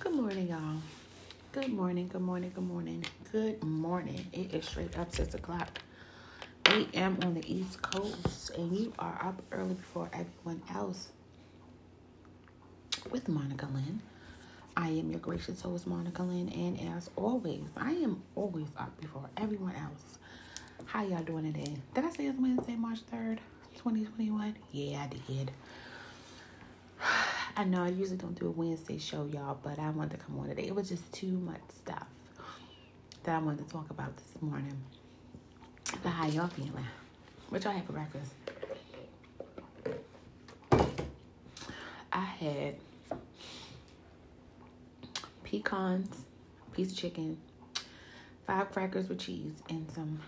Good morning, y'all. Good morning, good morning, good morning, good morning. It is straight up 6 o'clock a.m. on the East Coast, and you are up early before everyone else with Monica Lynn. I am your gracious host, Monica Lynn, and as always, I am always up before everyone else. How y'all doing today? Did I say it's Wednesday, March 3rd, 2021? Yeah, I did. I know I usually don't do a Wednesday show, y'all, but I wanted to come on today. It was just too much stuff that I wanted to talk about this morning. How y'all feeling? What y'all had for breakfast? I had pecans, piece of chicken, five crackers with cheese, and some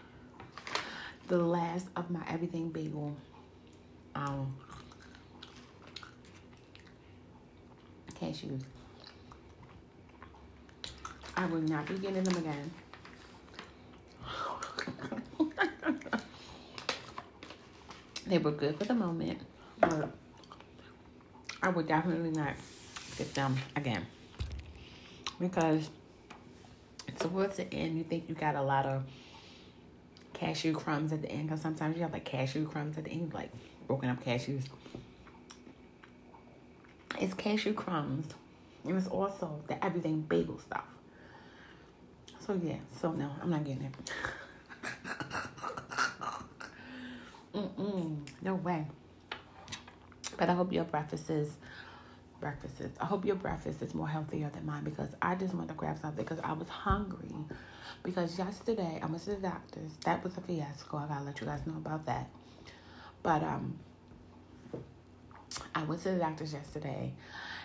the last of my everything bagel. Um, cashews. I will not be getting them again. they were good for the moment, but I would definitely not get them again because towards the end, you think you got a lot of cashew crumbs at the end because sometimes you have like cashew crumbs at the end, like broken up cashews. It's cashew crumbs, and it's also the everything bagel stuff. So yeah, so no, I'm not getting it. Mm-mm, no way. But I hope your breakfast is breakfast is. I hope your breakfast is more healthier than mine because I just want to grab something because I was hungry. Because yesterday I went to the doctor's. That was a fiasco. I gotta let you guys know about that. But um, I went to the doctor's yesterday,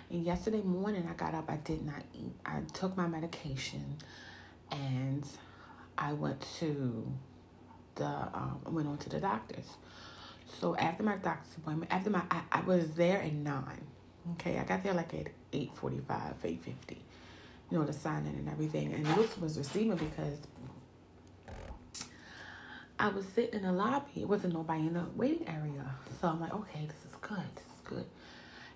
and yesterday morning I got up. I did not eat. I took my medication, and I went to the um, I went on to the doctor's. So after my doctor's appointment, after my I, I was there at nine. Okay, I got there like at 8.45, 8.50. You know, the sign in and everything. And Luke was receiving because I was sitting in the lobby. It wasn't nobody in the waiting area. So I'm like, okay, this is good. This is good.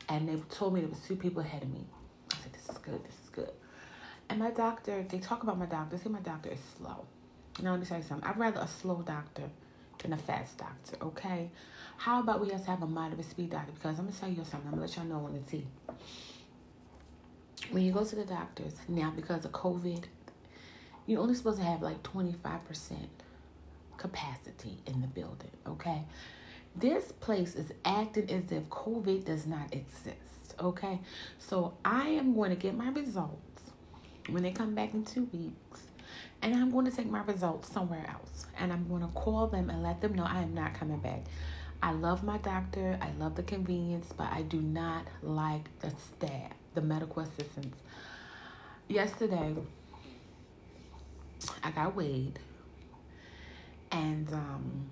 And they told me there was two people ahead of me. I said, this is good. This is good. And my doctor, they talk about my doctor. They say my doctor is slow. Now, let me tell you something. I'd rather a slow doctor than a fast doctor, okay? How about we just have a moderate speed doctor? Because I'm gonna tell you something. I'm gonna let y'all know on the T. When you go to the doctors now, because of COVID, you're only supposed to have like 25% capacity in the building. Okay, this place is acting as if COVID does not exist. Okay, so I am going to get my results when they come back in two weeks and I'm going to take my results somewhere else. And I'm going to call them and let them know I am not coming back. I love my doctor. I love the convenience, but I do not like the staff, the medical assistants. Yesterday, I got weighed, and um,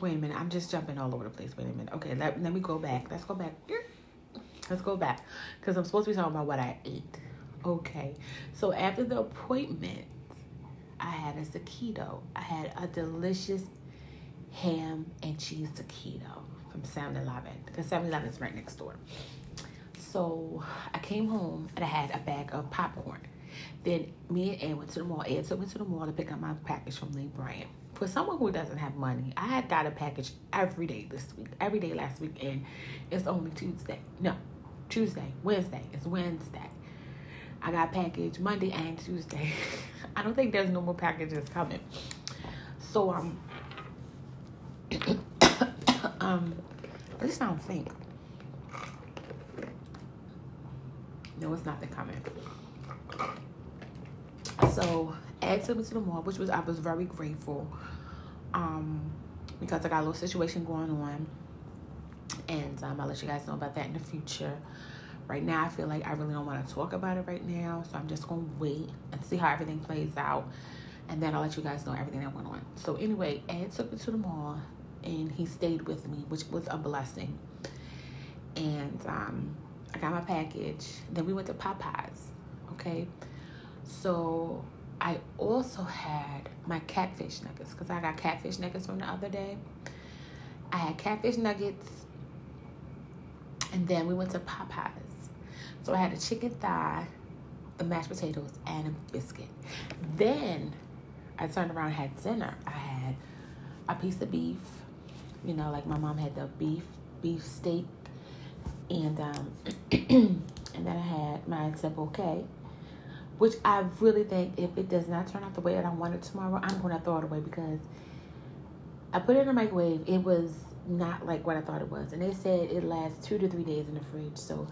wait a minute. I'm just jumping all over the place. Wait a minute. Okay, let, let me go back. Let's go back. Let's go back because I'm supposed to be talking about what I ate. Okay, so after the appointment, I had a taquito. I had a delicious ham and cheese taquito from 7-Eleven because 7-Eleven is right next door. So I came home and I had a bag of popcorn. Then me and Ann went to the mall. Ed took me to the mall to pick up my package from Lane Bryant. For someone who doesn't have money, I had got a package every day this week, every day last week, and it's only Tuesday. No, Tuesday, Wednesday. It's Wednesday. I got package Monday and Tuesday. I don't think there's no more packages coming. So um um at least I don't think. No, it's not been coming. So Ed took me to the mall, which was I was very grateful. Um because I got a little situation going on. And um, I'll let you guys know about that in the future. Right now, I feel like I really don't want to talk about it right now. So I'm just going to wait and see how everything plays out. And then I'll let you guys know everything that went on. So anyway, Ed took me to the mall and he stayed with me, which was a blessing. And um, I got my package. Then we went to Popeyes. Okay. So I also had my catfish nuggets because I got catfish nuggets from the other day. I had catfish nuggets And then we went to Popeyes. So I had a chicken thigh, the mashed potatoes, and a biscuit. Then I turned around and had dinner. I had a piece of beef, you know, like my mom had the beef, beef steak, and um, and then I had my simple K, which I really think if it does not turn out the way that I want it tomorrow, I'm going to throw it away because I put it in the microwave. It was not like what I thought it was, and they said it lasts two to three days in the fridge. So,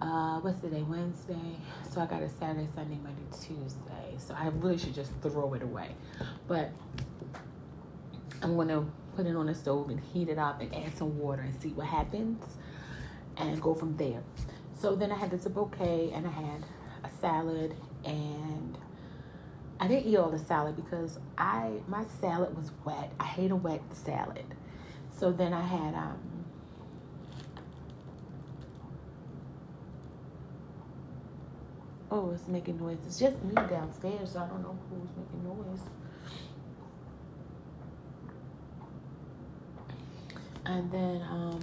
uh, what's the day? Wednesday. So I got a Saturday, Sunday, Monday, Tuesday. So I really should just throw it away, but I'm gonna put it on the stove and heat it up and add some water and see what happens, and go from there. So then I had this bouquet and I had a salad and I didn't eat all the salad because I my salad was wet. I hate a wet salad. So then I had um Oh, it's making noise. It's just me downstairs, so I don't know who's making noise. And then um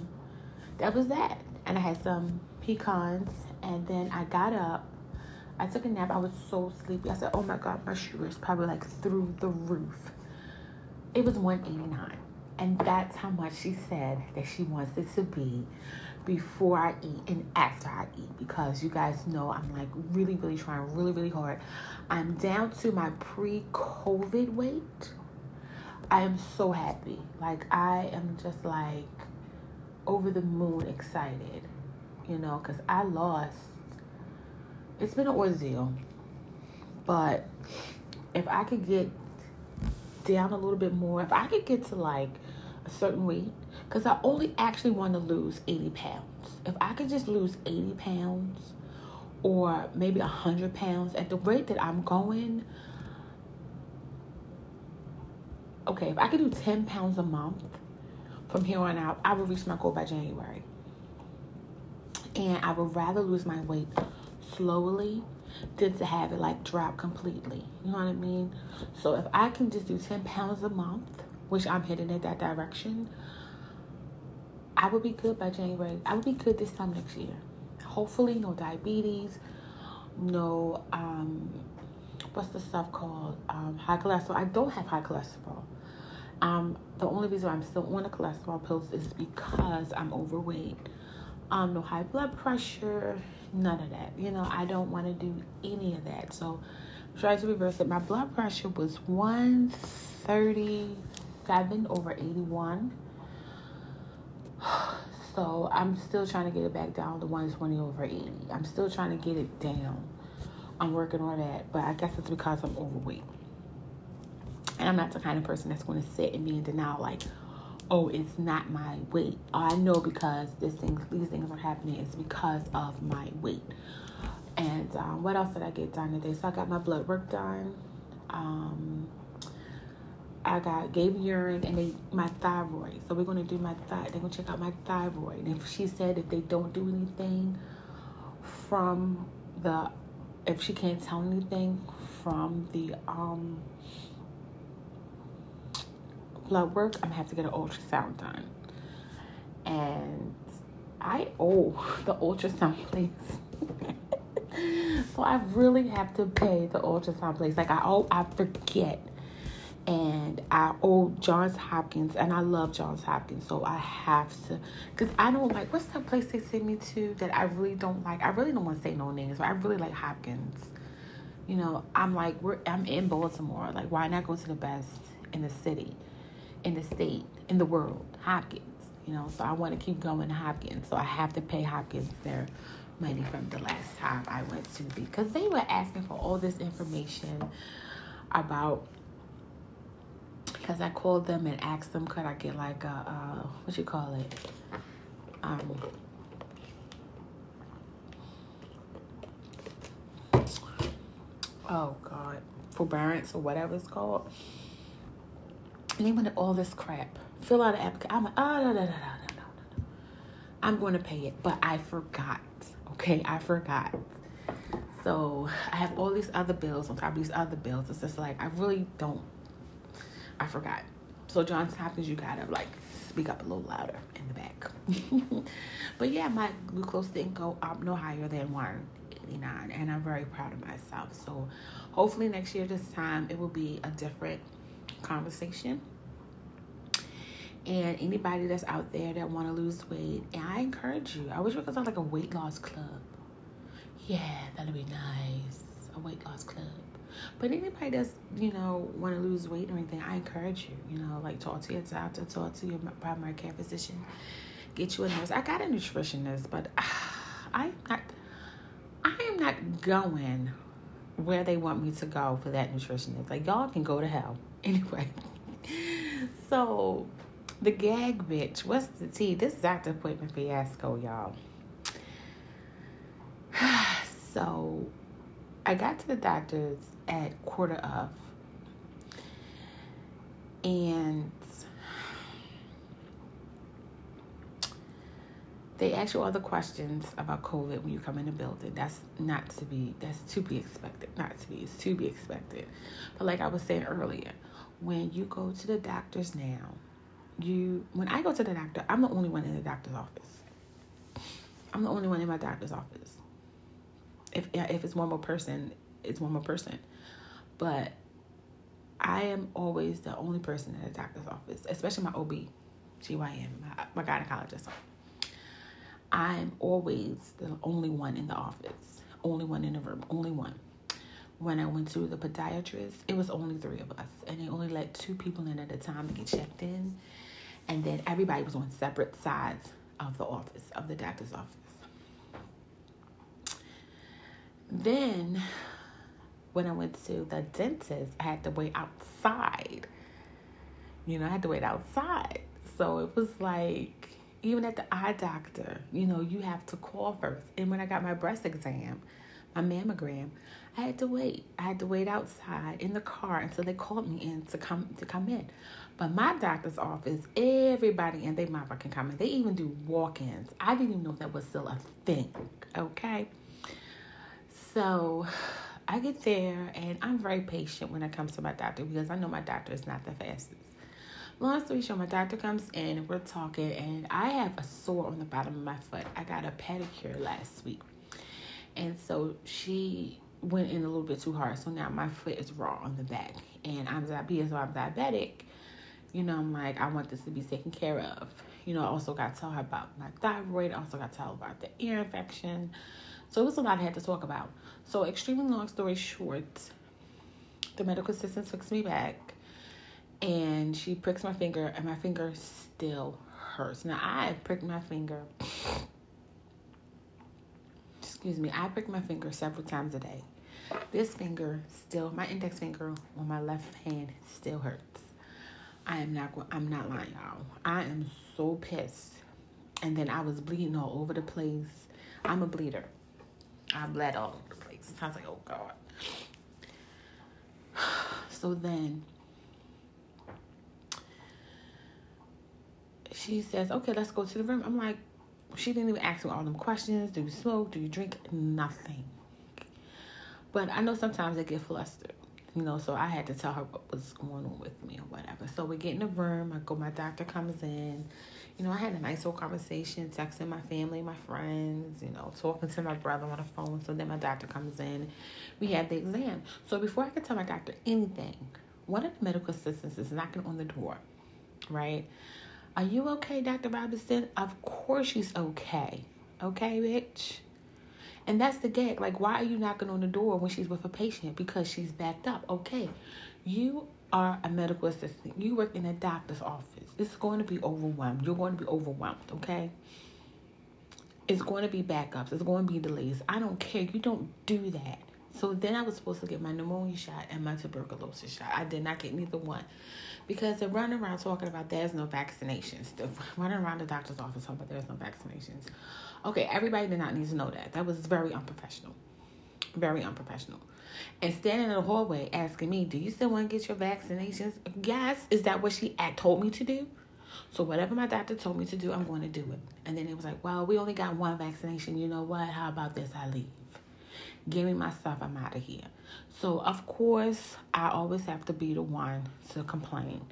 that was that. And I had some pecans and then I got up. I took a nap. I was so sleepy. I said, "Oh my god, my sugar is probably like through the roof." It was 189. And that's how much she said that she wants it to be before I eat and after I eat because you guys know I'm like really, really trying really, really hard. I'm down to my pre COVID weight. I am so happy. Like, I am just like over the moon excited, you know, because I lost. It's been an ordeal. But if I could get down a little bit more, if I could get to like a certain weight because I only actually want to lose 80 pounds. If I could just lose 80 pounds or maybe 100 pounds at the rate that I'm going, okay, if I could do 10 pounds a month from here on out, I would reach my goal by January. And I would rather lose my weight slowly than to have it like drop completely. You know what I mean? So if I can just do 10 pounds a month, which I'm heading in that direction, I would be good by January. I would be good this time next year. Hopefully, no diabetes, no, um, what's the stuff called? Um, high cholesterol. I don't have high cholesterol. Um, the only reason I'm still on the cholesterol pills is because I'm overweight. Um, no high blood pressure, none of that. You know, I don't want to do any of that. So, try to reverse it. My blood pressure was 130 seven over 81. So I'm still trying to get it back down to 120 over 80. I'm still trying to get it down. I'm working on that, but I guess it's because I'm overweight. And I'm not the kind of person that's going to sit and be in denial like, oh, it's not my weight. I know because this thing, these things are happening. It's because of my weight. And um, what else did I get done today? So I got my blood work done. Um, I got gave urine and they my thyroid. So we're gonna do my thyroid. They're gonna check out my thyroid. And if she said if they don't do anything from the if she can't tell anything from the um blood work, I'm gonna have to get an ultrasound done. And I owe oh, the ultrasound place. so I really have to pay the ultrasound place. Like I oh I forget and I owe Johns Hopkins, and I love Johns Hopkins, so I have to, cause I don't like what's that place they sent me to that I really don't like. I really don't want to say no names, but I really like Hopkins. You know, I'm like we're I'm in Baltimore. Like, why not go to the best in the city, in the state, in the world? Hopkins. You know, so I want to keep going to Hopkins, so I have to pay Hopkins their money from the last time I went to because they were asking for all this information about because I called them and asked them, could I get like a, what you call it? Um, oh God, forbearance or whatever it's called. They wanted all this crap. Fill out an application. I'm like, oh, no, no, no, no, no, no, no. I'm going to pay it, but I forgot. Okay, I forgot. So I have all these other bills on top of these other bills. It's just like I really don't I forgot. So Johns Hopkins, you gotta like speak up a little louder in the back. but yeah, my glucose didn't go up no higher than 189, and I'm very proud of myself. So hopefully next year, this time, it will be a different conversation. And anybody that's out there that want to lose weight, and I encourage you. I wish we could start like a weight loss club. Yeah, that'd be nice. A weight loss club. But anybody that's, you know, want to lose weight or anything, I encourage you, you know, like talk to your doctor, talk to your primary care physician, get you a nurse. I got a nutritionist, but I'm not, I am not going where they want me to go for that nutritionist. Like, y'all can go to hell. Anyway, so the gag bitch, what's the tea? This is doctor appointment fiasco, y'all. so I got to the doctor's at quarter of. And they ask you all the questions about COVID when you come in the building. That's not to be that's to be expected. Not to be, it's to be expected. But like I was saying earlier, when you go to the doctors now, you when I go to the doctor, I'm the only one in the doctor's office. I'm the only one in my doctor's office. If if it's one more person, it's one more person. But I am always the only person in the doctor's office, especially my OB, GYN, my, my gynecologist. I'm always the only one in the office, only one in the room, only one. When I went to the podiatrist, it was only three of us, and they only let two people in at a time to get checked in. And then everybody was on separate sides of the office, of the doctor's office. Then when I went to the dentist, I had to wait outside. You know, I had to wait outside. So it was like, even at the eye doctor, you know, you have to call first. And when I got my breast exam, my mammogram, I had to wait. I had to wait outside in the car until they called me in to come to come in. But my doctor's office, everybody and they can come in. They even do walk-ins. I didn't even know that was still a thing. Okay. So I get there and I'm very patient when it comes to my doctor because I know my doctor is not the fastest. Long story short, my doctor comes in and we're talking, and I have a sore on the bottom of my foot. I got a pedicure last week, and so she went in a little bit too hard. So now my foot is raw on the back, and I'm because I'm diabetic. You know, I'm like I want this to be taken care of. You know, I also got to tell her about my thyroid. I also got to tell her about the ear infection. So it was a lot I had to talk about. So, extremely long story short, the medical assistant took me back and she pricks my finger, and my finger still hurts. Now, I pricked my finger, excuse me, I prick my finger several times a day. This finger still, my index finger on my left hand still hurts. I am not, I'm not lying, y'all. I am so pissed. And then I was bleeding all over the place. I'm a bleeder. I bled all over the place. I was like, oh God. So then she says, okay, let's go to the room. I'm like, she didn't even ask me all them questions. Do you smoke? Do you drink? Nothing. But I know sometimes I get flustered, you know, so I had to tell her what was going on with me or whatever. So we get in the room. I go, my doctor comes in you know, I had a nice little conversation, texting my family, my friends, you know, talking to my brother on the phone. So then my doctor comes in. We have the exam. So before I could tell my doctor anything, one of the medical assistants is knocking on the door, right? Are you okay, Dr. Robinson? Of course she's okay. Okay, bitch? And that's the gag. Like, why are you knocking on the door when she's with a patient? Because she's backed up. Okay. You are a medical assistant. You work in a doctor's office. It's going to be overwhelmed. You're going to be overwhelmed, okay? It's going to be backups. It's going to be delays. I don't care. You don't do that. So then I was supposed to get my pneumonia shot and my tuberculosis shot. I did not get neither one. Because they're running around talking about there's no vaccinations. They're running around the doctor's office talking about there's no vaccinations. Okay, everybody did not need to know that. That was very unprofessional. Very unprofessional and standing in the hallway asking me, Do you still want to get your vaccinations? Yes. Is that what she told me to do? So whatever my doctor told me to do, I'm going to do it. And then it was like, Well, we only got one vaccination. You know what? How about this? I leave. Give me my stuff. I'm out of here. So of course, I always have to be the one to complain.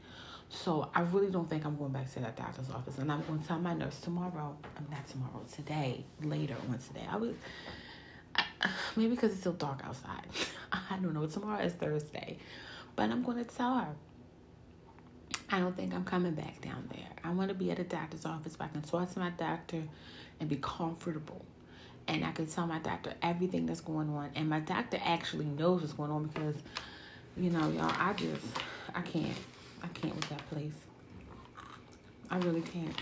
So I really don't think I'm going back to that doctor's office. And I'm going to tell my nurse tomorrow. I'm not tomorrow, today, later on today. I was maybe because it's still dark outside. I don't know. Tomorrow is Thursday. But I'm going to tell her. I don't think I'm coming back down there. I want to be at a doctor's office where I can talk to my doctor and be comfortable. And I can tell my doctor everything that's going on. And my doctor actually knows what's going on because, you know, y'all, I just, I can't. I can't with that place. I really can't.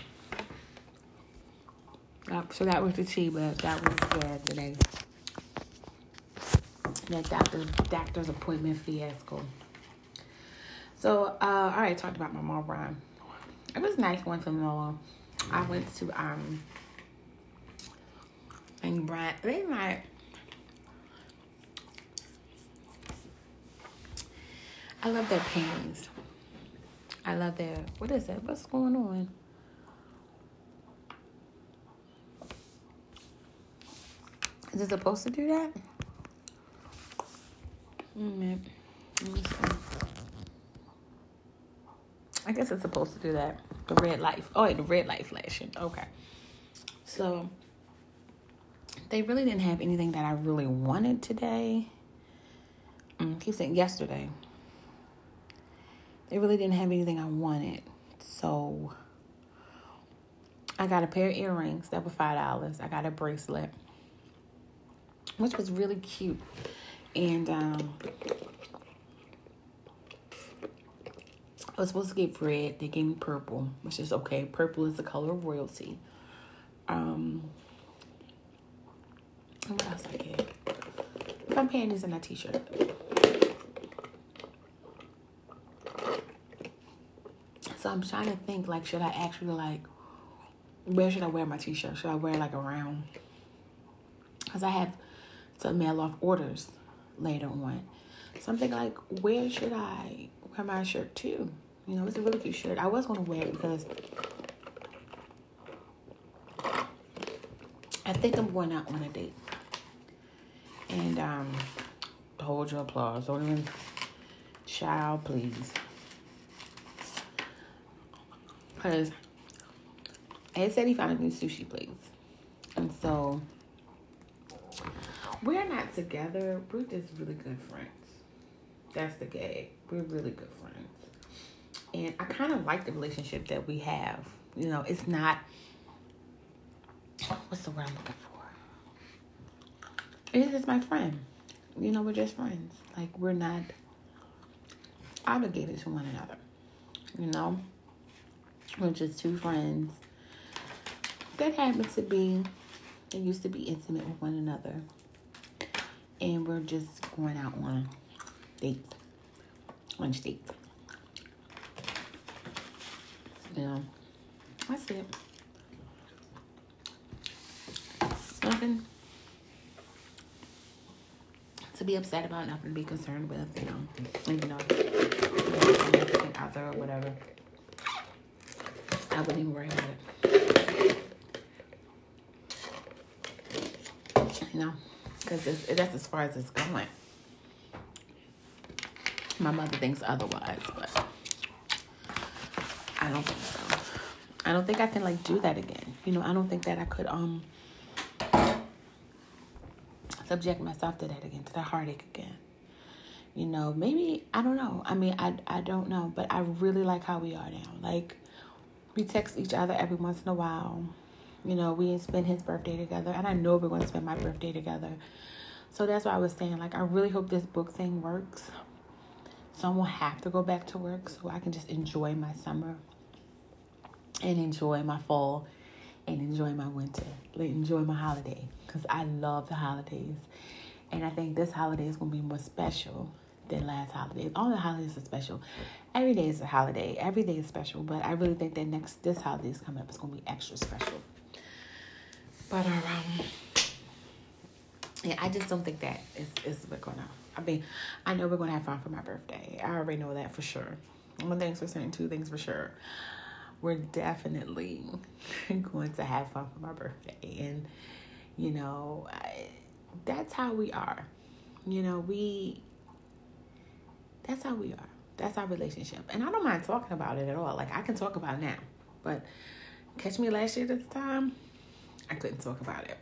Uh, so that was the tea, but that was bad today. That doctor's doctor's appointment fiasco. So uh, I already talked about my mom run. It was nice going to the mall. I went to um and Brian they like I love their paintings. I love their what is that? What's going on? Is it supposed to do that? Mm, I guess it's supposed to do that. The red light. Oh, the red light flashing. Okay. So they really didn't have anything that I really wanted today. Mm, keep saying yesterday. They really didn't have anything I wanted. So I got a pair of earrings that were five dollars. I got a bracelet, which was really cute. And um, I was supposed to get red. They gave me purple, which is okay. Purple is the color of royalty. Um, what else I get? My panties and a t-shirt. So I'm trying to think like, should I actually like, where should I wear my t-shirt? Should I wear like around? Because I have to mail off orders later on. Something like, where should I wear my shirt to? You know, it's a really cute shirt. I was going to wear it because I think I'm going out on a date. And um, hold your applause. Don't even, child, please. Because said he found a new sushi place. And so we're not together. We're just really good friends. That's the gag. We're really good friends. And I kind of like the relationship that we have. You know, it's not what's the word I'm looking for? It is my friend. You know, we're just friends. Like we're not obligated to one another. You know? We're just two friends that happen to be and used to be intimate with one another. And we're just going out on date, Lunch dates. You know, that's it. Nothing to be upset about, nothing to be concerned with, you know. Know, significant other or whatever. I wouldn't even worry about it. You know, because that's as far as it's going. My mother thinks otherwise, but I don't think so. I don't think I can like do that again. You know, I don't think that I could um subject myself to that again, to the heartache again. You know, maybe I don't know. I mean, I I don't know, but I really like how we are now. Like we text each other every once in a while. You know, we spend his birthday together, and I know we're going to spend my birthday together. So that's why I was saying, like, I really hope this book thing works. So I won't have to go back to work, so I can just enjoy my summer and enjoy my fall and enjoy my winter, like, enjoy my holiday, because I love the holidays. And I think this holiday is going to be more special than last holiday. All the holidays are special. Every day is a holiday. Every day is special. But I really think that next this holiday is coming up. It's gonna be extra special. But um, yeah, I just don't think that is is we're gonna. I mean, I know we're gonna have fun for my birthday. I already know that for sure. One thing's for certain, two things for sure. We're definitely going to have fun for my birthday, and you know, I, that's how we are. You know, we that's how we are. That's our relationship. And I don't mind talking about it at all. Like I can talk about it now. But catch me last year this time, I couldn't talk about it.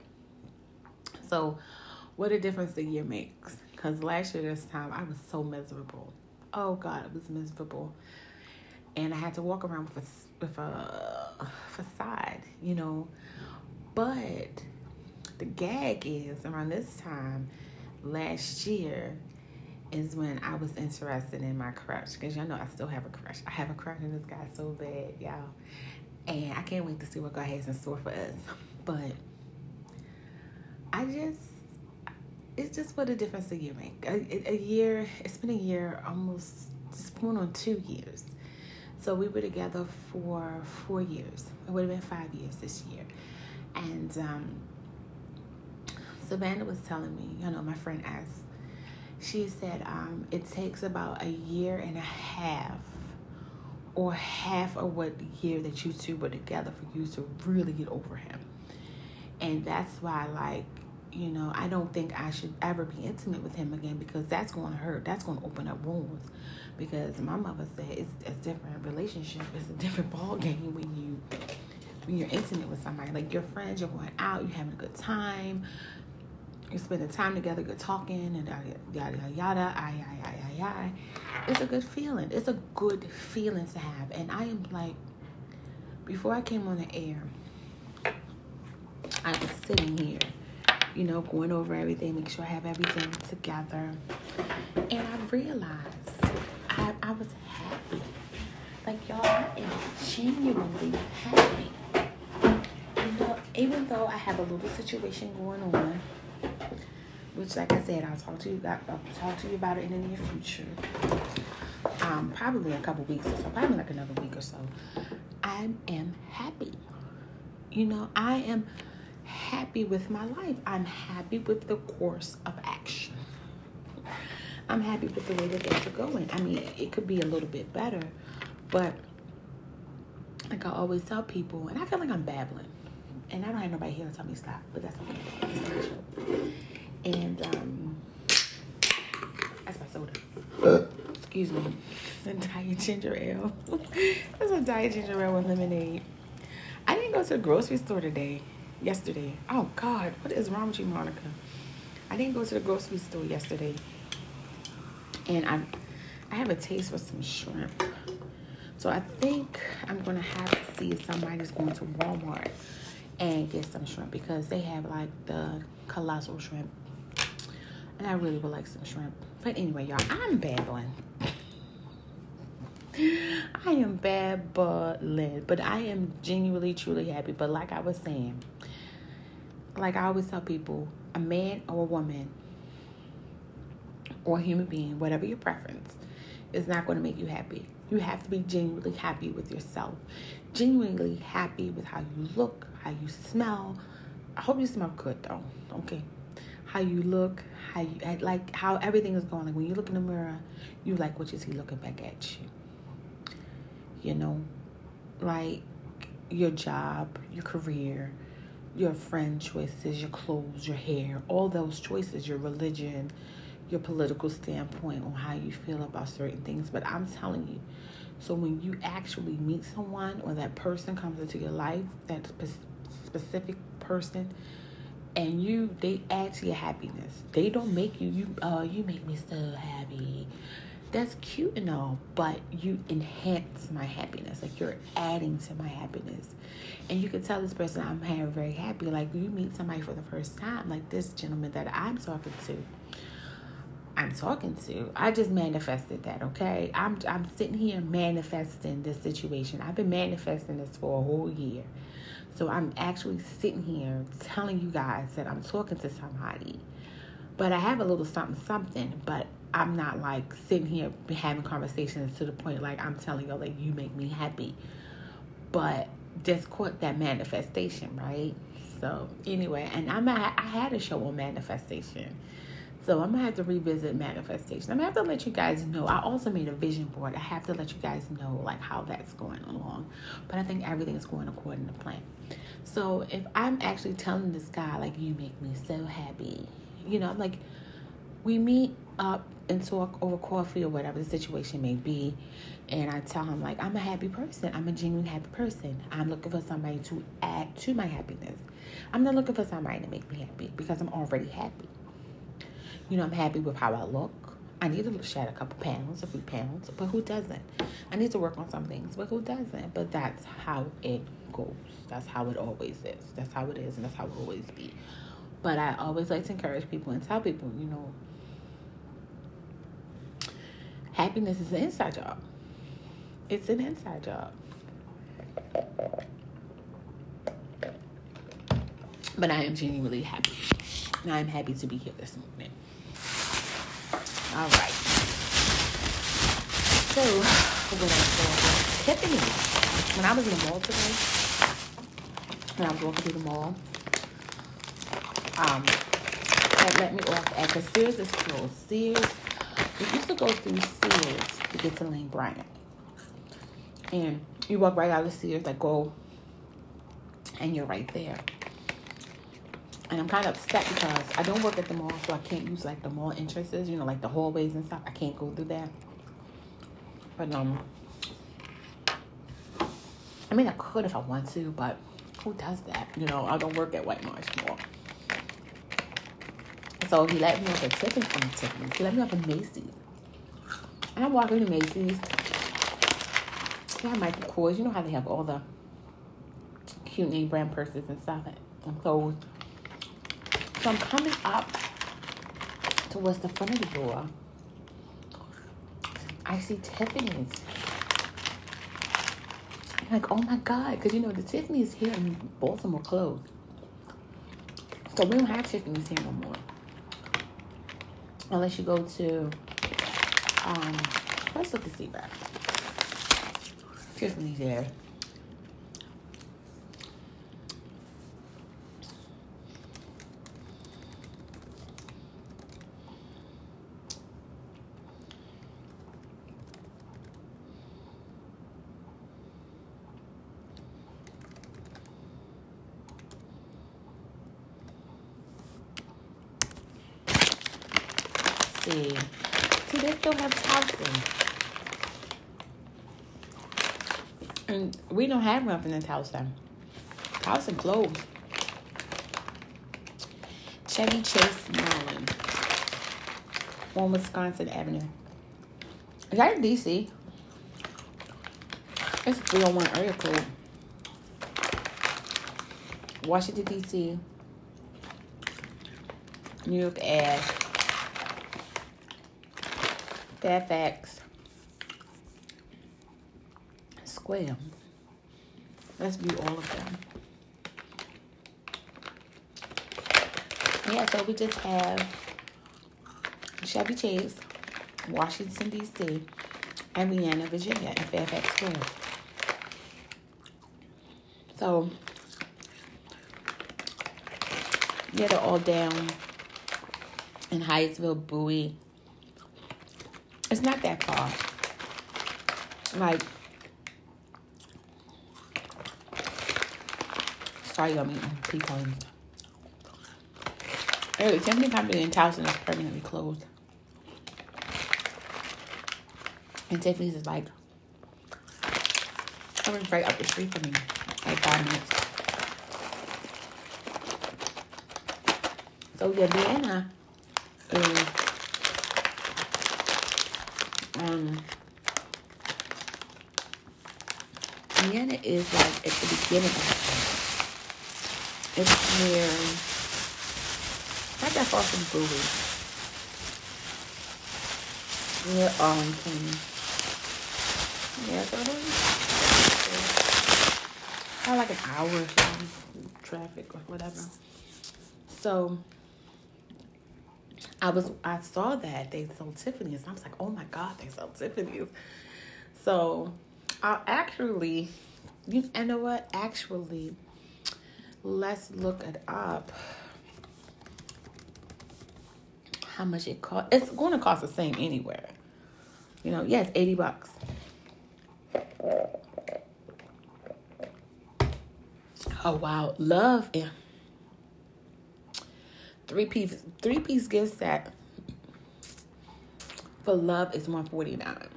So what a difference the year makes. Because last year this time I was so miserable. Oh God, it was miserable. And I had to walk around with a, with a facade, you know. But the gag is around this time last year is when I was interested in my crush. Because y'all know I still have a crush. I have a crush on this guy so bad, y'all. And I can't wait to see what God has in store for us. But I just, it's just what a difference a year make. A, a year, it's been a year almost, just going on two years. So we were together for four years. It would have been five years this year. And um, Savannah was telling me, you know, my friend asked, she said um, it takes about a year and a half or half of what year that you two were together for you to really get over him. And that's why, like, you know, I don't think I should ever be intimate with him again because that's going to hurt. That's going to open up wounds. Because my mother said it's a different relationship. It's a different ball game when you when you're intimate with somebody. Like your friends, you're going out, you're having a good time, you're spending time together, you're talking, and yada yada yada. I I I I I. It's a good feeling. It's a good feeling to have. And I am like, before I came on the air, I was sitting here, you know, going over everything, make sure I have everything together, and I realized I I was happy. Like y'all, I am genuinely happy. You know, even though I have a little situation going on which, like I said, I'll talk to you. I'll talk to you about it in the near future. Um, probably a couple weeks or so, probably like another week or so. I am happy. You know, I am happy with my life. I'm happy with the course of action. I'm happy with the way that things are going. I mean, it could be a little bit better, but like I always tell people, and I feel like I'm babbling, and I don't have nobody here to tell me stop, but that's okay. And um, that's my soda. Excuse me. It's diet ginger ale. that's a diet ginger ale with lemonade. I didn't go to the grocery store today. Yesterday. Oh God, what is wrong with you, Monica? I didn't go to the grocery store yesterday, and I, I have a taste for some shrimp. So I think I'm gonna have to see if somebody's going to Walmart and get some shrimp because they have like the colossal shrimp and I really would like some shrimp. But anyway, y'all, I'm babbling. I am babbling, but I am genuinely, truly happy. But like I was saying, like I always tell people, a man or a woman or a human being, whatever your preference, is not going to make you happy. You have to be genuinely happy with yourself, genuinely happy with how you look, how you smell. I hope you smell good though. Okay, how you look, how you like how everything is going. Like when you look in the mirror, you like what you see looking back at you. You know, like your job, your career, your friend choices, your clothes, your hair, all those choices, your religion, your political standpoint on how you feel about certain things. But I'm telling you, so when you actually meet someone or that person comes into your life, that specific person, and you they add to your happiness. They don't make you you uh you make me so happy. That's cute and all, but you enhance my happiness. Like you're adding to my happiness. And you can tell this person I'm having very happy. Like you meet somebody for the first time, like this gentleman that I'm talking to. I'm talking to. I just manifested that, okay? I'm I'm sitting here manifesting this situation. I've been manifesting this for a whole year. So I'm actually sitting here telling you guys that I'm talking to somebody. But I have a little something, something, but I'm not like sitting here having conversations to the point like I'm telling y'all like you make me happy. But just caught that manifestation, right? So anyway, and I'm I had a show on manifestation. So I'm gonna have to revisit manifestation. I'm gonna have to let you guys know. I also made a vision board. I have to let you guys know like how that's going along. But I think everything is going according to plan. So if I'm actually telling this guy like you make me so happy, you know, I'm like we meet up and talk over coffee or whatever the situation may be. And I tell him, like, I'm a happy person. I'm a genuine happy person. I'm looking for somebody to add to my happiness. I'm not looking for somebody to make me happy because I'm already happy. You know, I'm happy with how I look. I need to shed a couple pounds, a few pounds, but who doesn't? I need to work on some things, but who doesn't? But that's how it goes. That's how it always is. That's how it is, and that's how it always be. But I always like to encourage people and tell people, you know, happiness is an inside job. It's an inside job. But I am genuinely happy. And I am happy to be here this morning. All right. So, what saw Tiffany. When I was in the mall today, when I was walking through the mall, um, let me off at the Sears is closed. Sears, we used to go through Sears to get to Lane Bryant. And you walk right out of Sears, like go, and you're right there. And I'm kind of upset because I don't work at the mall, so I can't use like the mall entrances, you know, like the hallways and stuff. I can't go through that. But um, I mean, I could if I want to, but who does that? You know, I don't work at White Marsh Mall. So he let me off at Tiffany from Tiffany. He let me off at Macy's. And I'm walking to Macy's. They have Michael Kors. You know how they have all the cute name brand purses and stuff and clothes. So I'm coming up towards the front of the door. I see Tiffany's. I'm like, oh my God, because you know, the Tiffany's here in Baltimore closed. So we don't have Tiffany's here no more. Unless you go to, um, let's look to see that. Tiffany's there. see. See, they still have Towson. And we don't have nothing in Towson. Towson closed. Chevy Chase, Maryland. On Wisconsin Avenue. Is that in DC? It's 301 area code. Washington, D.C. New York Ave. Fairfax Square. Let's view all of them. Yeah, so we just have Chevy Chase, Washington, D.C., and Vienna, Virginia, and Fairfax Square. So, yeah, they're all down in Hyattsville, Bowie, it's not that far. Like, sorry, eating pecans. Anyway, Tiffany Company in Towson is permanently closed. And Tiffany's is like, coming right up the street from me, like five minutes. So yeah, Vienna is um, Vienna is like at the beginning It's near, not that far from Bowie. Near Arlington. Yeah, so probably like an hour or so, traffic or whatever. So, I was I saw that they sold Tiffany's. And I was like, oh my god, they sell Tiffany's. So I actually, you, you know what? Actually, let's look it up. How much it cost? It's going to cost the same anywhere. You know, yes, yeah, eighty bucks. Oh wow, love and three piece three piece gift set for love is 149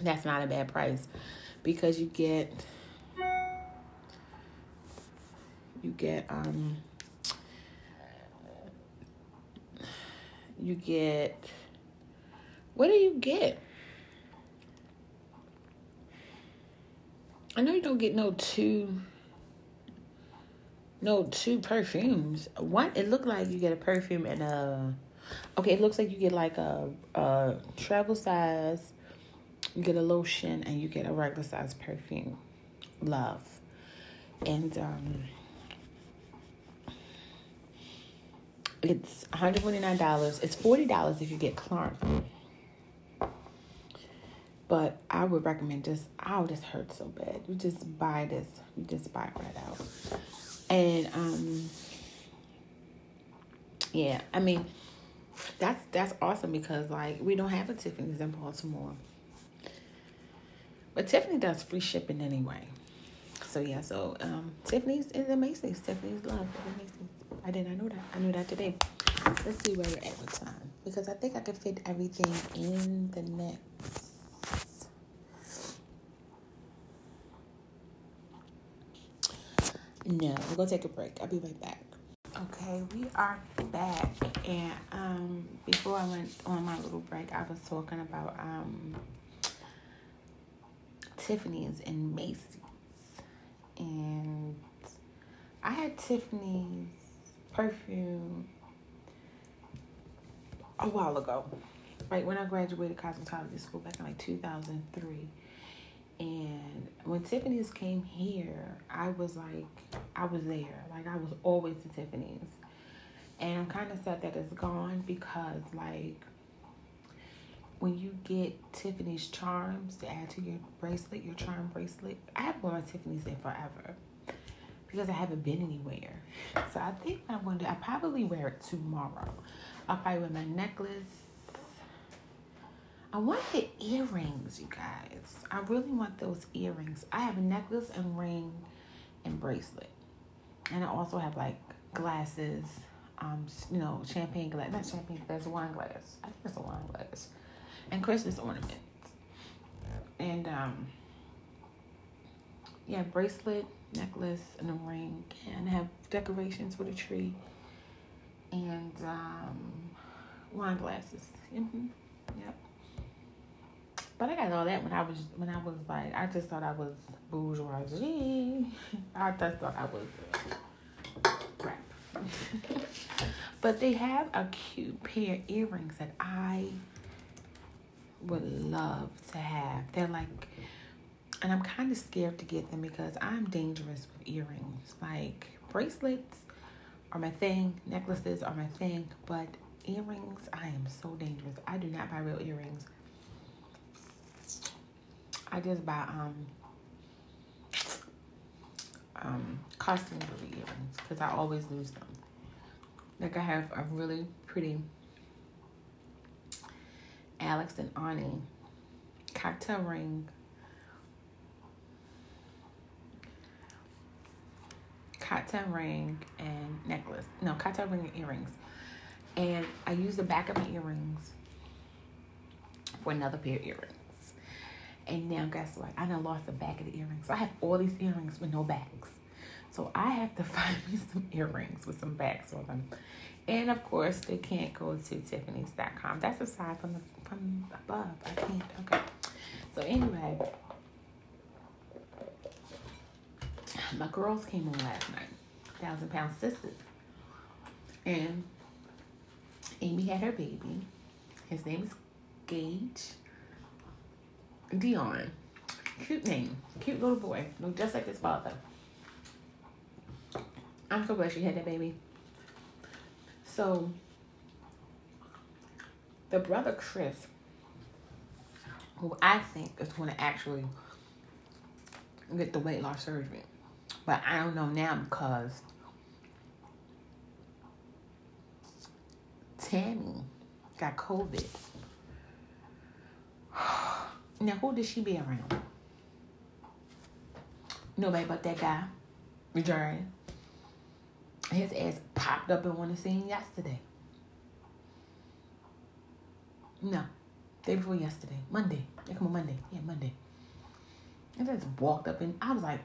that's not a bad price because you get you get um you get what do you get? I know you don't get no two no two perfumes. One it looked like you get a perfume and a okay it looks like you get like a, a travel size you get a lotion and you get a regular size perfume. Love. And um it's $149 it's $40 if you get Clark but I would recommend just oh this hurts so bad you just buy this you just buy it right out and um yeah I mean that's that's awesome because like we don't have a Tiffany's in Baltimore but Tiffany does free shipping anyway. So yeah, so um, Tiffany's is amazing. Tiffany's love amazing. I did not know that. I knew that today. Let's see where we're at with time because I think I can fit everything in the next. No, we're gonna take a break. I'll be right back. Okay, we are back, and um, before I went on my little break, I was talking about um Tiffany's and Macy's. And I had Tiffany's perfume a while ago. Right when I graduated cosmetology school back in like 2003. And when Tiffany's came here, I was like, I was there. Like, I was always at Tiffany's. And I'm kind of sad that it's gone because, like, when you get Tiffany's charms to add to your bracelet, your charm bracelet, I have worn Tiffany's in forever because I haven't been anywhere. So I think I'm going to, I probably wear it tomorrow. I'll probably wear my necklace. I want the earrings, you guys. I really want those earrings. I have a necklace and ring and bracelet. And I also have like glasses, um, you know, champagne glass, not champagne glass, wine glass. I think it's a wine glass and Christmas ornaments. And um, yeah, bracelet, necklace, and a ring, and have decorations with a tree, and um, wine glasses. Mm-hmm. Yep. But I got all that when I was when I was like I just thought I was bourgeoisie. I just thought I was crap. but they have a cute pair of earrings that I would love to have. They're like, and I'm kind of scared to get them because I'm dangerous with earrings. Like bracelets are my thing, necklaces are my thing, but earrings, I am so dangerous. I do not buy real earrings. I just buy um um costume earrings because I always lose them. Like I have a really pretty Alex and Ani cocktail ring. Cocktail ring and necklace. No, cocktail ring and earrings. And I used the back of my earrings for another pair of earrings. And now guess what? I done lost the back of the earrings. So I have all these earrings with no backs. So I have to find me some earrings with some backs on them. And of course, they can't go to Tiffany's.com. That's aside from the from above. I can't. Okay. So anyway, my girls came on last night. Thousand Pound Sisters, and Amy had her baby. His name is Gage Deon. Cute name. Cute little boy. Look just like his father. I'm so glad she had that baby. So the brother Chris, who I think is going to actually get the weight loss surgery, but I don't know now because Tammy got COVID. Now, who did she be around? Nobody but that guy, Jerry. His ass popped up in one of the scene yesterday. No, day before yesterday, Monday. Yeah, come on, Monday. Yeah, Monday. And just walked up and I was like,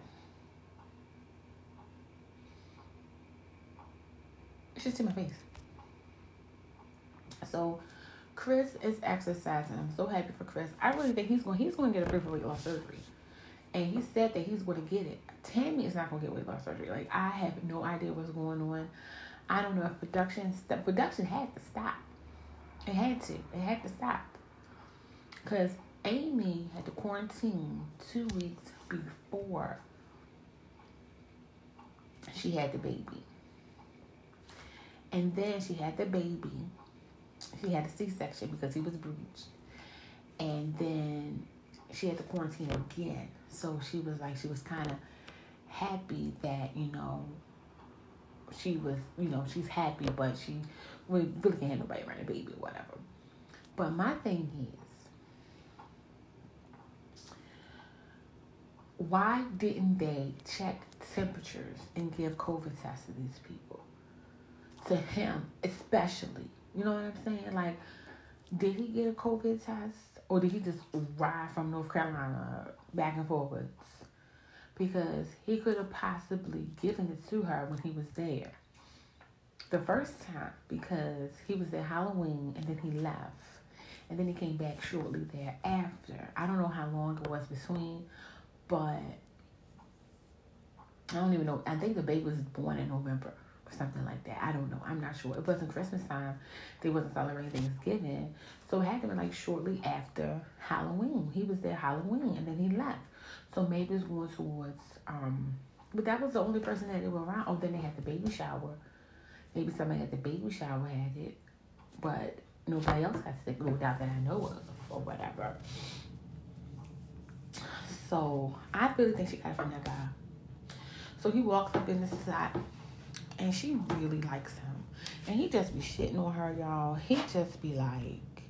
just in my face. So Chris is exercising. I'm so happy for Chris. I really think he's going he's going to get a peripheral weight loss surgery. And he said that he's going to get it. Tammy is not going to get weight loss surgery. Like I have no idea what's going on. I don't know if production the production had to stop. It had to. It had to stop. Cause Amy had to quarantine two weeks before she had the baby. And then she had the baby. She had a C section because he was breached. And then she had to quarantine again. So she was like, she was kind of happy that, you know, she was, you know, she's happy, but she really, can't have nobody around the baby or whatever. But my thing is, why didn't they check temperatures and give COVID tests to these people? To him, especially. You know what I'm saying? Like, did he get a COVID test or did he just ride from North Carolina back and forwards? Because he could have possibly given it to her when he was there. The first time, because he was there Halloween and then he left. And then he came back shortly thereafter. I don't know how long it was between, but I don't even know. I think the baby was born in November something like that. I don't know. I'm not sure. It wasn't Christmas time. They wasn't celebrating Thanksgiving. So it had to be like shortly after Halloween. He was there Halloween and then he left. So maybe it's going towards um but that was the only person that they were around. Oh, then they had the baby shower. Maybe somebody at the baby shower had it. But nobody else got sick, no doubt that I know of or whatever. So I really think she got it from that guy. So he walks up in the side and she really likes him. And he just be shitting on her, y'all. He just be like,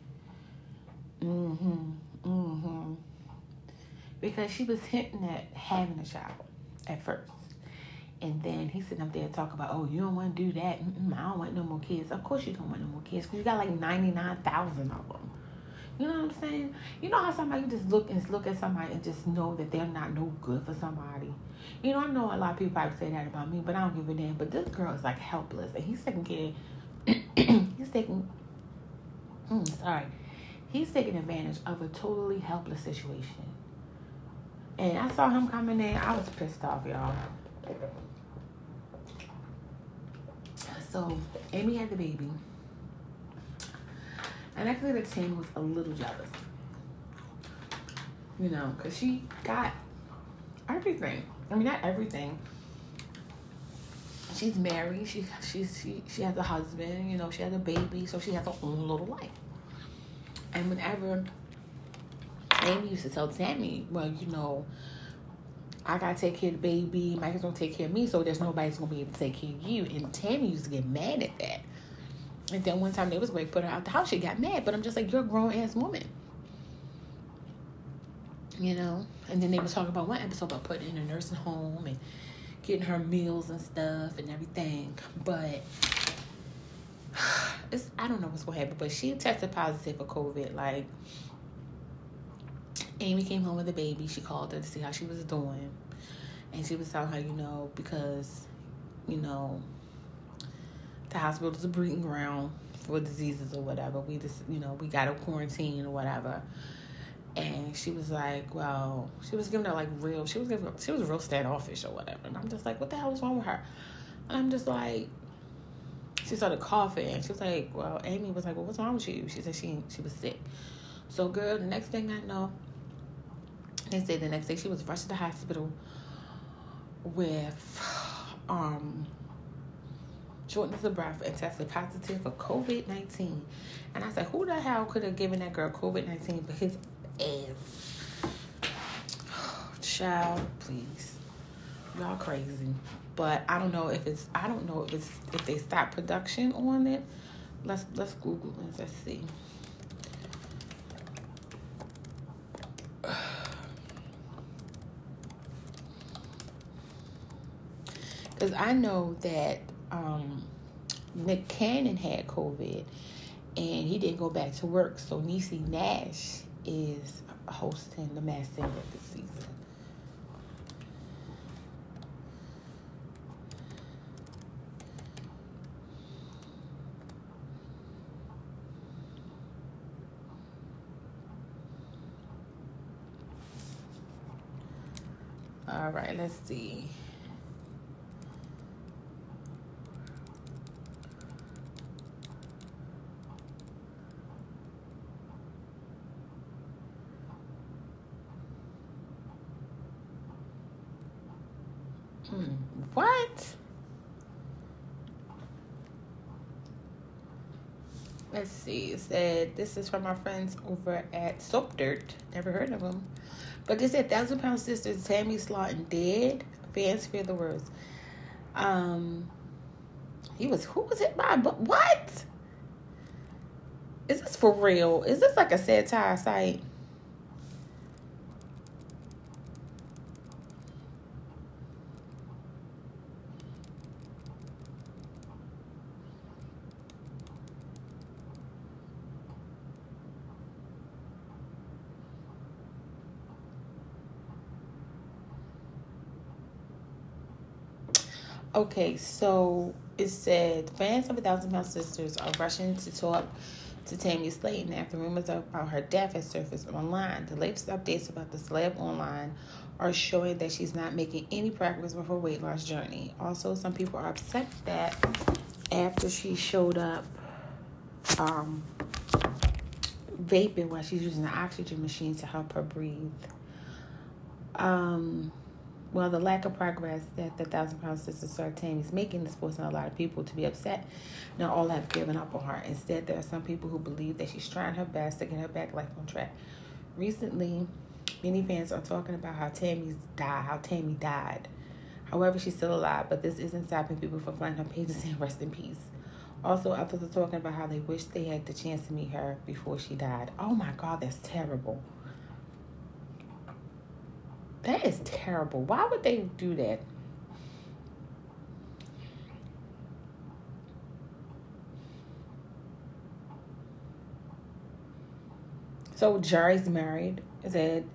mm-hmm, mm-hmm. Because she was hinting at having a child at first. And then he's sitting up there talking about, oh, you don't want to do that. Mm-mm, I don't want no more kids. Of course you don't want no more kids because you got like 99,000 of them. You know what I'm saying? You know how somebody you just look and look at somebody and just know that they're not no good for somebody. You know, I know a lot of people probably say that about me, but I don't give a damn. But this girl is like helpless, and he's taking care. he's taking. Mm, sorry, he's taking advantage of a totally helpless situation. And I saw him coming in. I was pissed off, y'all. So Amy had the baby. And actually, the ten was a little jealous. You know, because she got everything. I mean, not everything. She's married. She she's she she has a husband. You know, she has a baby, so she has her own little life. And whenever Amy used to tell Tammy, well, you know, I gotta take care of the baby. Mike's gonna take care of me, so there's nobody's gonna be able to take care of you. And Tammy used to get mad at that. And then one time they was going to put her out the house. She got mad, but I'm just like, you're a grown ass woman. You know? And then they was talking about one episode about putting in a nursing home and getting her meals and stuff and everything. But it's I don't know what's gonna happen. But she tested positive for COVID. Like Amy came home with a baby. She called her to see how she was doing. And she was telling her, you know, because, you know, the hospital is a breeding ground for diseases or whatever. We just, you know, we got a quarantine or whatever. And she was like, well, she was giving her like real, she was giving, she was real standoffish or whatever. And I'm just like, what the hell is wrong with her? And I'm just like, she started coughing. And she was like, well, Amy was like, well, what's wrong with you? She said she she was sick. So, girl, the next thing I know, they say the next day she was rushed to the hospital with um shortness of breath and tested positive for COVID 19. And I said, who the hell could have given that girl COVID 19 for his ass? Child, please. Y'all crazy. But I don't know if it's I don't know if it's if they stop production on it. Let's let's Google it. Let's see. Because I know that um, Nick Cannon had COVID, and he didn't go back to work. So Niecy Nash is hosting the Masked Singer this season. All right, let's see. Hmm. What? Let's see. Said this is from our friends over at Soap Dirt. Never heard of them. But they said Thousand Pound Sisters Tammy Slaton dead. Fans fear the worst. Um, he was who was it by? But what? Is this for real? Is this like a satire site? Okay, so it said fans of A Thousand Pound Sisters are rushing to talk to Tammy Slaton after rumors about her death have surfaced online. The latest updates about the celeb online are showing that she's not making any progress with her weight loss journey. Also, some people are upset that after she showed up um, vaping while she's using the oxygen machine to help her breathe. Um, well, the lack of progress that the Thousand Pound Sister Sir Tammy is making is forcing a lot of people to be upset. Not all have given up on her. Instead, there are some people who believe that she's trying her best to get her back life on track. Recently, many fans are talking about how Tammy's died, how Tammy died. However, she's still alive, but this isn't stopping people from finding her page pages saying rest in peace. Also, others are talking about how they wish they had the chance to meet her before she died. Oh my God, that's terrible. That is terrible. Why would they do that? So Jerry's married. Is it?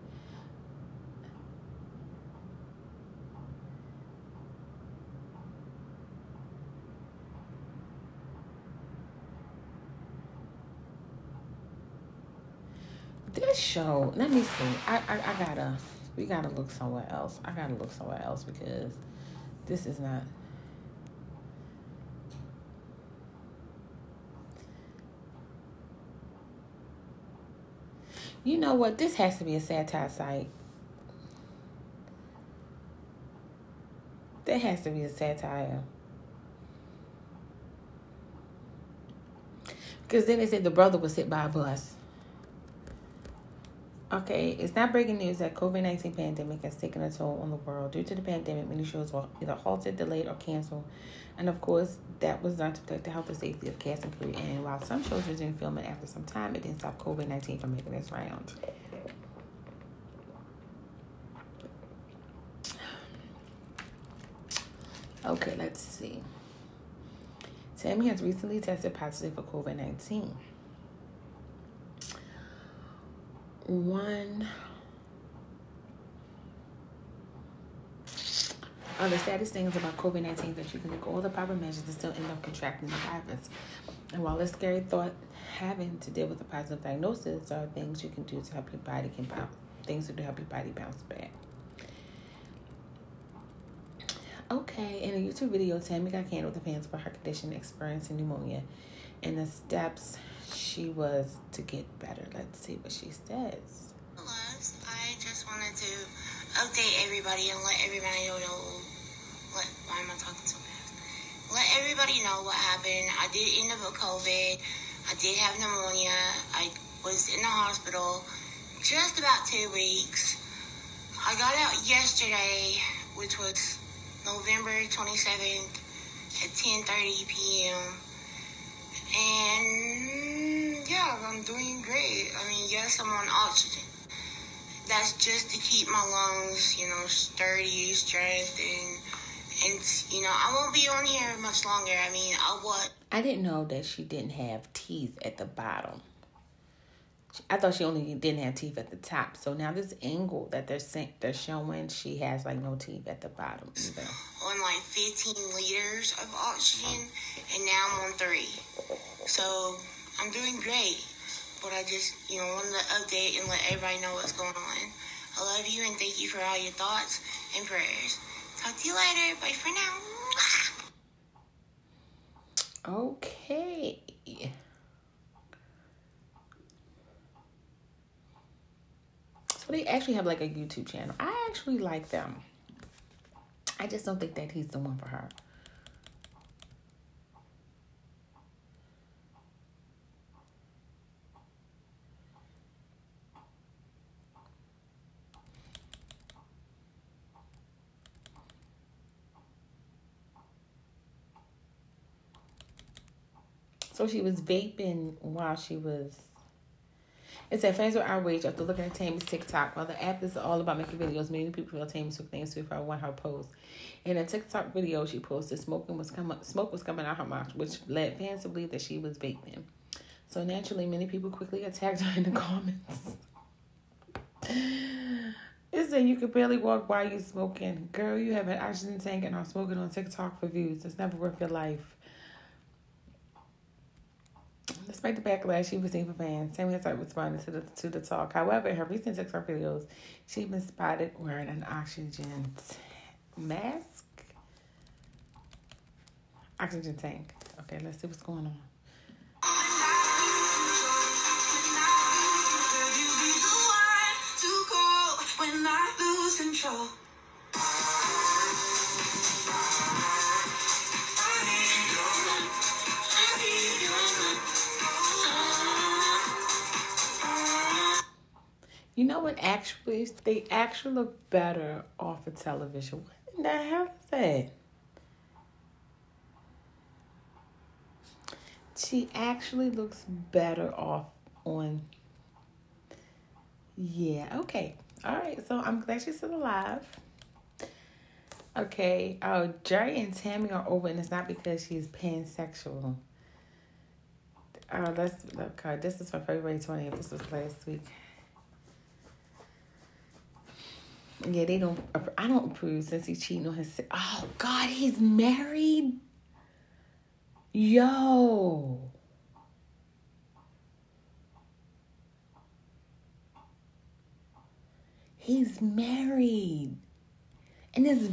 This show, let me see. I, I, I gotta we gotta look somewhere else. I gotta look somewhere else because this is not. You know what? This has to be a satire site. There has to be a satire. Because then they said the brother was hit by a bus. Okay, it's not breaking news that COVID 19 pandemic has taken a toll on the world. Due to the pandemic, many shows were either halted, delayed, or canceled. And of course, that was done to protect the health and safety of cast and crew. And while some shows resumed filming after some time, it didn't stop COVID 19 from making its rounds. Okay, let's see. Tammy has recently tested positive for COVID 19. One of the saddest things about COVID 19 is that you can take all the proper measures and still end up contracting the virus. And while it's scary thought, having to deal with a positive diagnosis are things you can do to help your body can bounce, things to help your body bounce back. Okay, in a YouTube video, Tammy got with the fans about her condition experiencing pneumonia and the steps she was to get better. Let's see what she says. I just wanted to update everybody and let everybody know. What? Why am I talking so fast? Let everybody know what happened. I did end up with COVID. I did have pneumonia. I was in the hospital just about two weeks. I got out yesterday, which was November 27th at 10:30 p.m. And yeah, I'm doing great. I mean, yes, I'm on oxygen. That's just to keep my lungs, you know, sturdy, strength, and And, you know, I won't be on here much longer. I mean, I'll what? I didn't know that she didn't have teeth at the bottom. I thought she only didn't have teeth at the top. So now this angle that they're they're showing, she has like no teeth at the bottom either. On like 15 liters of oxygen, and now I'm on three. So I'm doing great. But I just, you know, wanted to update and let everybody know what's going on. I love you and thank you for all your thoughts and prayers. Talk to you later. Bye for now. Okay. So they actually have like a YouTube channel. I actually like them. I just don't think that he's the one for her. So she was vaping while she was. It said fans were outraged after looking at Tammy's TikTok. While the app is all about making videos, many people feel Tammy took things too far. One her post. In a TikTok video she posted, smoking was coming, smoke was coming out of her mouth, which led fans to believe that she was vaping. So naturally, many people quickly attacked her in the comments. It said you could barely walk while you smoking. Girl, you have an oxygen tank and are smoking on TikTok for views. It's never worth your life. Despite the backlash she received from fans, Tammy has started responding to the to the talk. However, in her recent TikTok videos, she's been spotted wearing an oxygen mask, oxygen tank. Okay, let's see what's going on. control. You know what? Actually, they actually look better off of television. What in the hell is that? She actually looks better off on. Yeah, okay. All right, so I'm glad she's still alive. Okay, oh, Jerry and Tammy are over, and it's not because she's pansexual. Oh, let's look. Uh, this is from February 20th. This was last week. Yeah, they don't. I don't approve since he's cheating on his. Oh God, he's married. Yo. He's married, and this.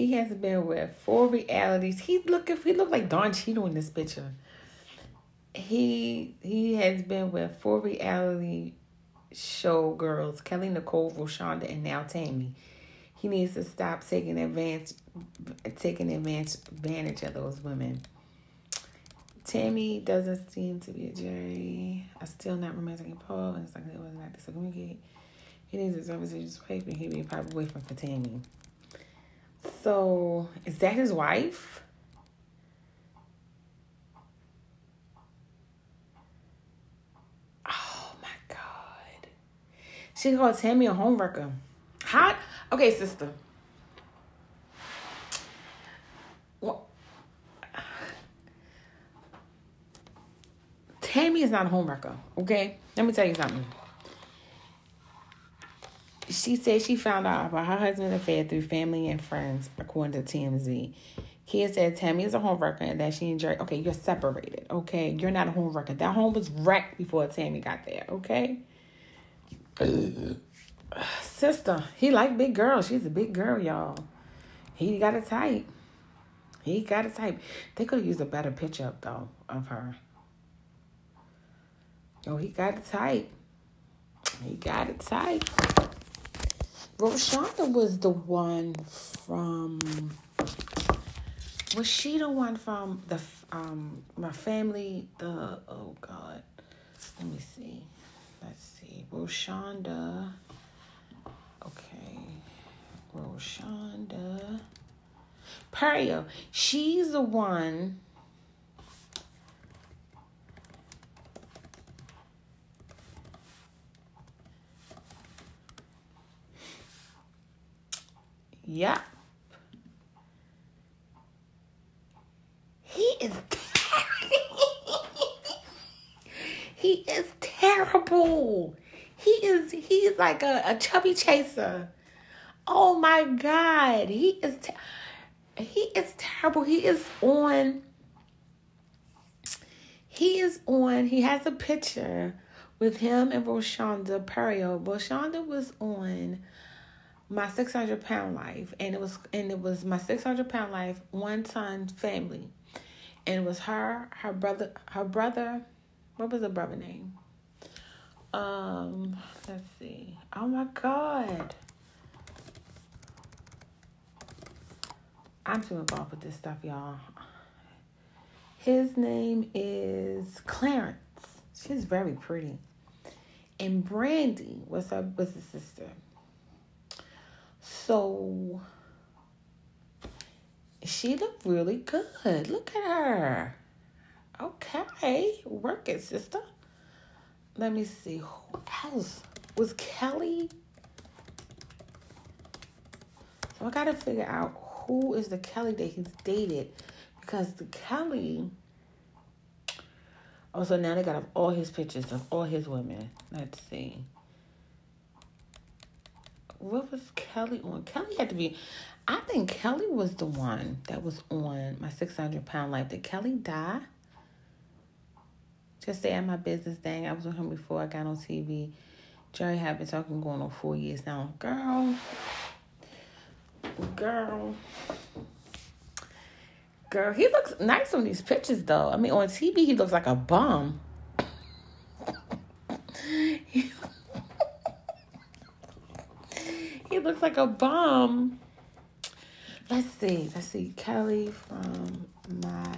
He has been with four realities. He look if he look like Don Cheadle in this picture. He he has been with four reality show girls, Kelly Nicole, Roshonda, and now Tammy. He needs to stop taking advantage taking advantage advantage of those women. Tammy doesn't seem to be a jury. I still not romantic in Paul, and it's like it was not to communicate. He needs to service his wife, and he be probably boyfriend for Tammy. So, is that his wife? Oh my God. She called Tammy a homewrecker. How? Okay, sister. Well, Tammy is not a homewrecker, okay? Let me tell you something she said she found out about her husband's affair through family and friends, according to TMZ. Kia said Tammy is a homewrecker and that she enjoyed. Okay, you're separated. Okay, you're not a homewrecker. That home was wrecked before Tammy got there. Okay. Sister, he like big girls. She's a big girl, y'all. He got a type. He got a type. They could use a better picture up though of her. Oh, he got a type. He got a type. Roshonda was the one from. Was she the one from the um my family? The oh God, let me see. Let's see. Roshonda. Okay, Roshonda. Perio, she's the one. Yep. He is he is terrible. He is he's like a, a chubby chaser. Oh my god, he is he is terrible. He is on he is on he has a picture with him and Roshonda Perio. Roshonda was on my 600 pound life and it was and it was my 600 pound life one son family. And it was her her brother her brother what was the brother name? Um let's see. Oh my god. I'm too involved with this stuff y'all. His name is clarence. She's very pretty. And brandy was her was his sister so she looked really good. Look at her. Okay, work it, sister. Let me see. Who else? Was Kelly? So I gotta figure out who is the Kelly that he's dated. Because the Kelly. Oh, also, now they got all his pictures of all his women. Let's see what was Kelly on? Kelly had to be. I think Kelly was the one that was on my 600 pound life. Did Kelly die? Just say at my business thing. I was with him before I got on TV. Jerry had been talking going on four years now. Girl. Girl. Girl, he looks nice on these pictures though. I mean, on TV, he looks like a bum. He looks like a bum. Let's see. Let's see. Kelly from my.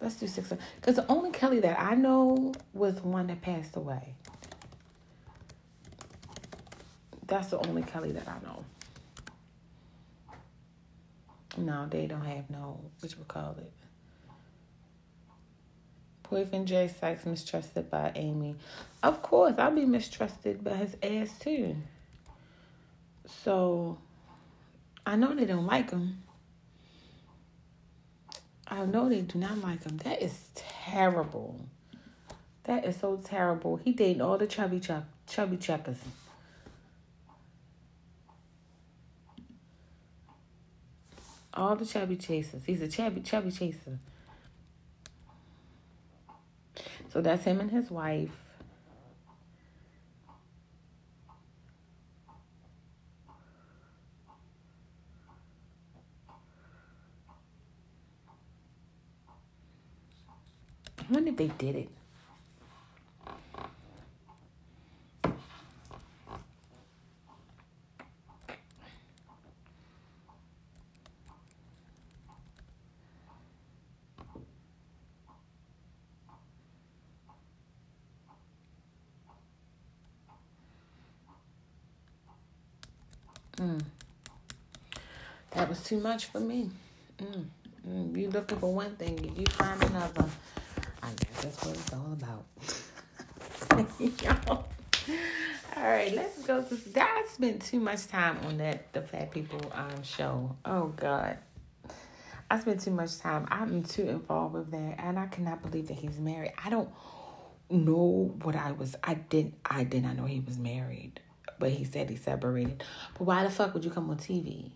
Let's do six. Oh. Because the only Kelly that I know was one that passed away. That's the only Kelly that I know. No, they don't have no, which we call it. Boyfriend Jay Sykes mistrusted by Amy. Of course, I'll be mistrusted by his ass too. So I know they don't like him. I know they do not like him. That is terrible. That is so terrible. He dating all the chubby chuck, chubby checkers. All the chubby chasers. He's a chubby chubby chaser. So that's him and his wife. I wonder if they did it. Mm. That was too much for me. Mm. Mm. You looking for one thing, you find another. Guess that's what it's all about. Y'all. All right, let's go. I spent too much time on that the Fat People um show. Oh God, I spent too much time. I'm too involved with that, and I cannot believe that he's married. I don't know what I was. I didn't. I did not know he was married, but he said he separated. But why the fuck would you come on TV?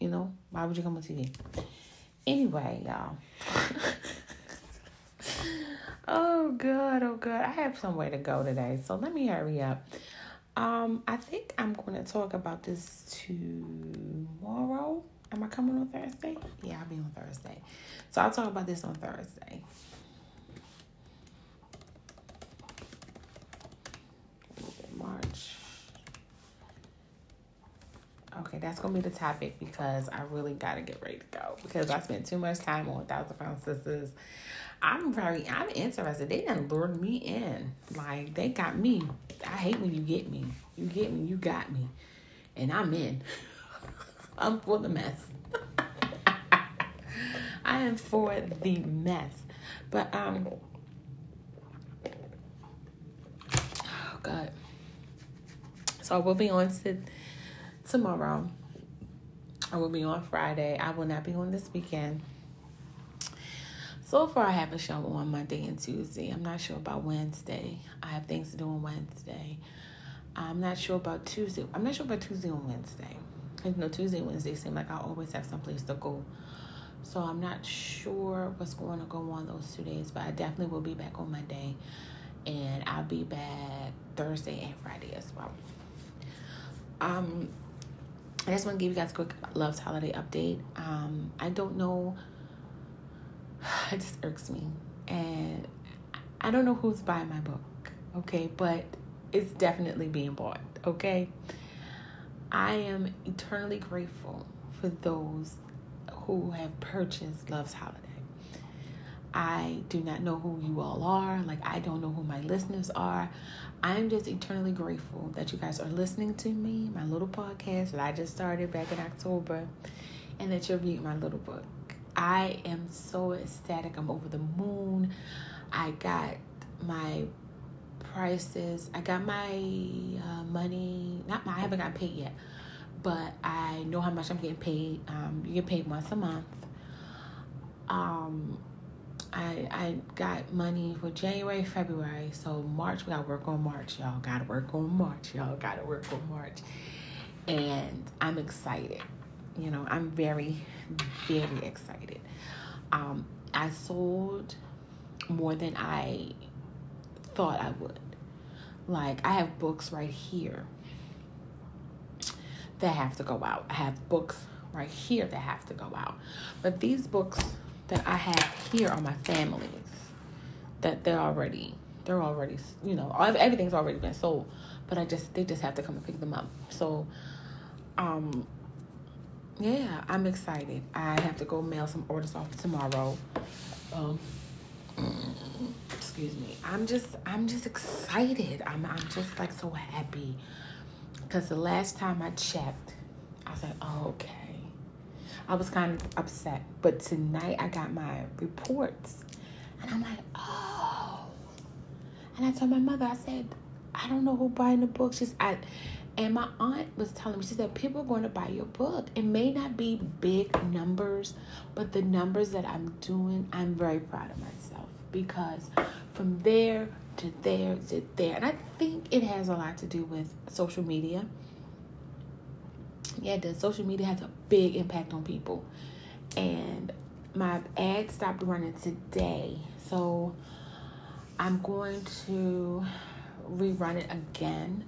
You know, why would you come on TV? Anyway, y'all. oh good. oh good. I have somewhere to go today, so let me hurry up. Um, I think I'm going to talk about this tomorrow. Am I coming on Thursday? Yeah, I'll be on Thursday. So I'll talk about this on Thursday. March. Okay, that's gonna be the topic because I really gotta get ready to go because I spent too much time on Thousand Pound Sisters. I'm very, I'm interested. They done lured me in. Like they got me. I hate when you get me. You get me. You got me, and I'm in. I'm for the mess. I am for the mess. But um oh god. So I will be on to tomorrow. I will be on Friday. I will not be on this weekend. So far, I have a show on Monday and Tuesday. I'm not sure about Wednesday. I have things to do on Wednesday. I'm not sure about Tuesday. I'm not sure about Tuesday and Wednesday. You know, Tuesday and Wednesday seem like I always have someplace to go. So I'm not sure what's going to go on those two days, but I definitely will be back on Monday. And I'll be back Thursday and Friday as well. Um, I just want to give you guys a quick Love's Holiday update. Um, I don't know it just irks me. And I don't know who's buying my book, okay? But it's definitely being bought, okay? I am eternally grateful for those who have purchased Love's Holiday. I do not know who you all are. Like, I don't know who my listeners are. I'm just eternally grateful that you guys are listening to me, my little podcast that I just started back in October, and that you're reading my little book. I am so ecstatic. I'm over the moon. I got my prices. I got my uh, money. Not my. I haven't got paid yet, but I know how much I'm getting paid. Um, you get paid once a month. Um, I I got money for January, February. So March we gotta work on March, y'all. Gotta work on March, y'all. Gotta work on March, and I'm excited. You know, I'm very, very excited. Um, I sold more than I thought I would. Like, I have books right here that have to go out. I have books right here that have to go out. But these books that I have here are my families. That they're already, they're already, you know, everything's already been sold. But I just, they just have to come and pick them up. So, um, yeah, I'm excited. I have to go mail some orders off tomorrow. Um, excuse me. I'm just, I'm just excited. I'm, I'm just like so happy because the last time I checked, I was like, oh, okay. I was kind of upset, but tonight I got my reports, and I'm like, oh. And I told my mother, I said, I don't know who buying the books. She's I and my aunt was telling me, she said, people are going to buy your book. It may not be big numbers, but the numbers that I'm doing, I'm very proud of myself because from there to there to there, and I think it has a lot to do with social media. Yeah, the social media has a big impact on people. And my ad stopped running today. So I'm going to rerun it again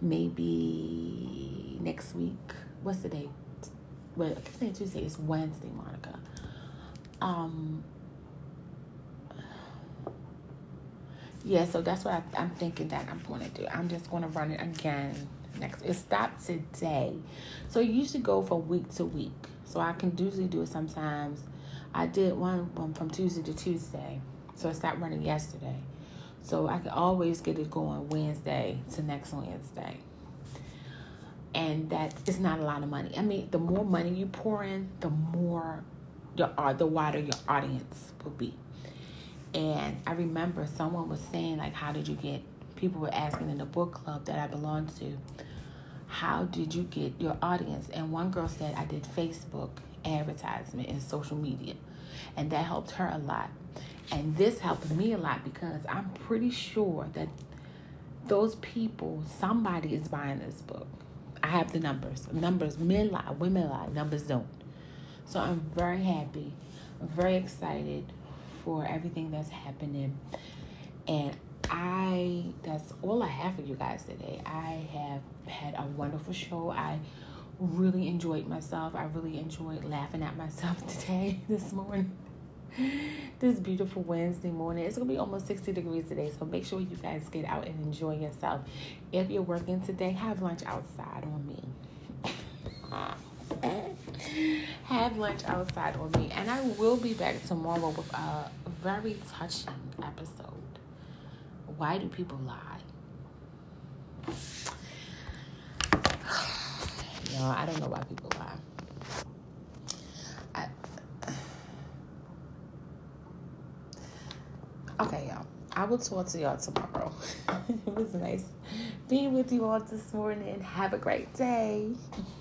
maybe next week. What's the date? Well, I keep saying Tuesday. It's Wednesday, Monica. Um. Yeah, so that's what I, am thinking that I'm going to do. I'm just going to run it again next. It stopped today, so you usually go from week to week. So I can usually do it sometimes. I did one, one from Tuesday to Tuesday, so it stopped running yesterday. So I can always get it going Wednesday to next Wednesday. And that is not a lot of money. I mean, the more money you pour in, the more your uh, the wider your audience will be. And I remember someone was saying, like, how did you get people were asking in the book club that I belong to, how did you get your audience? And one girl said, I did Facebook advertisement and social media. And that helped her a lot. And this helped me a lot because I'm pretty sure that those people, somebody is buying this book. I have the numbers. Numbers, men lie, women lie, numbers don't. So I'm very happy, I'm very excited for everything that's happening. And I, that's all I have for you guys today. I have had a wonderful show. I really enjoyed myself. I really enjoyed laughing at myself today, this morning this beautiful Wednesday morning. It's gonna be almost 60 degrees today, so make sure you guys get out and enjoy yourself. If you're working today, have lunch outside on me. have lunch outside on me, and I will be back tomorrow with a very touching episode. Why do people lie? No, I don't know why people lie. I, Okay, y'all. I will talk to y'all tomorrow. it was nice being with you all this morning. Have a great day.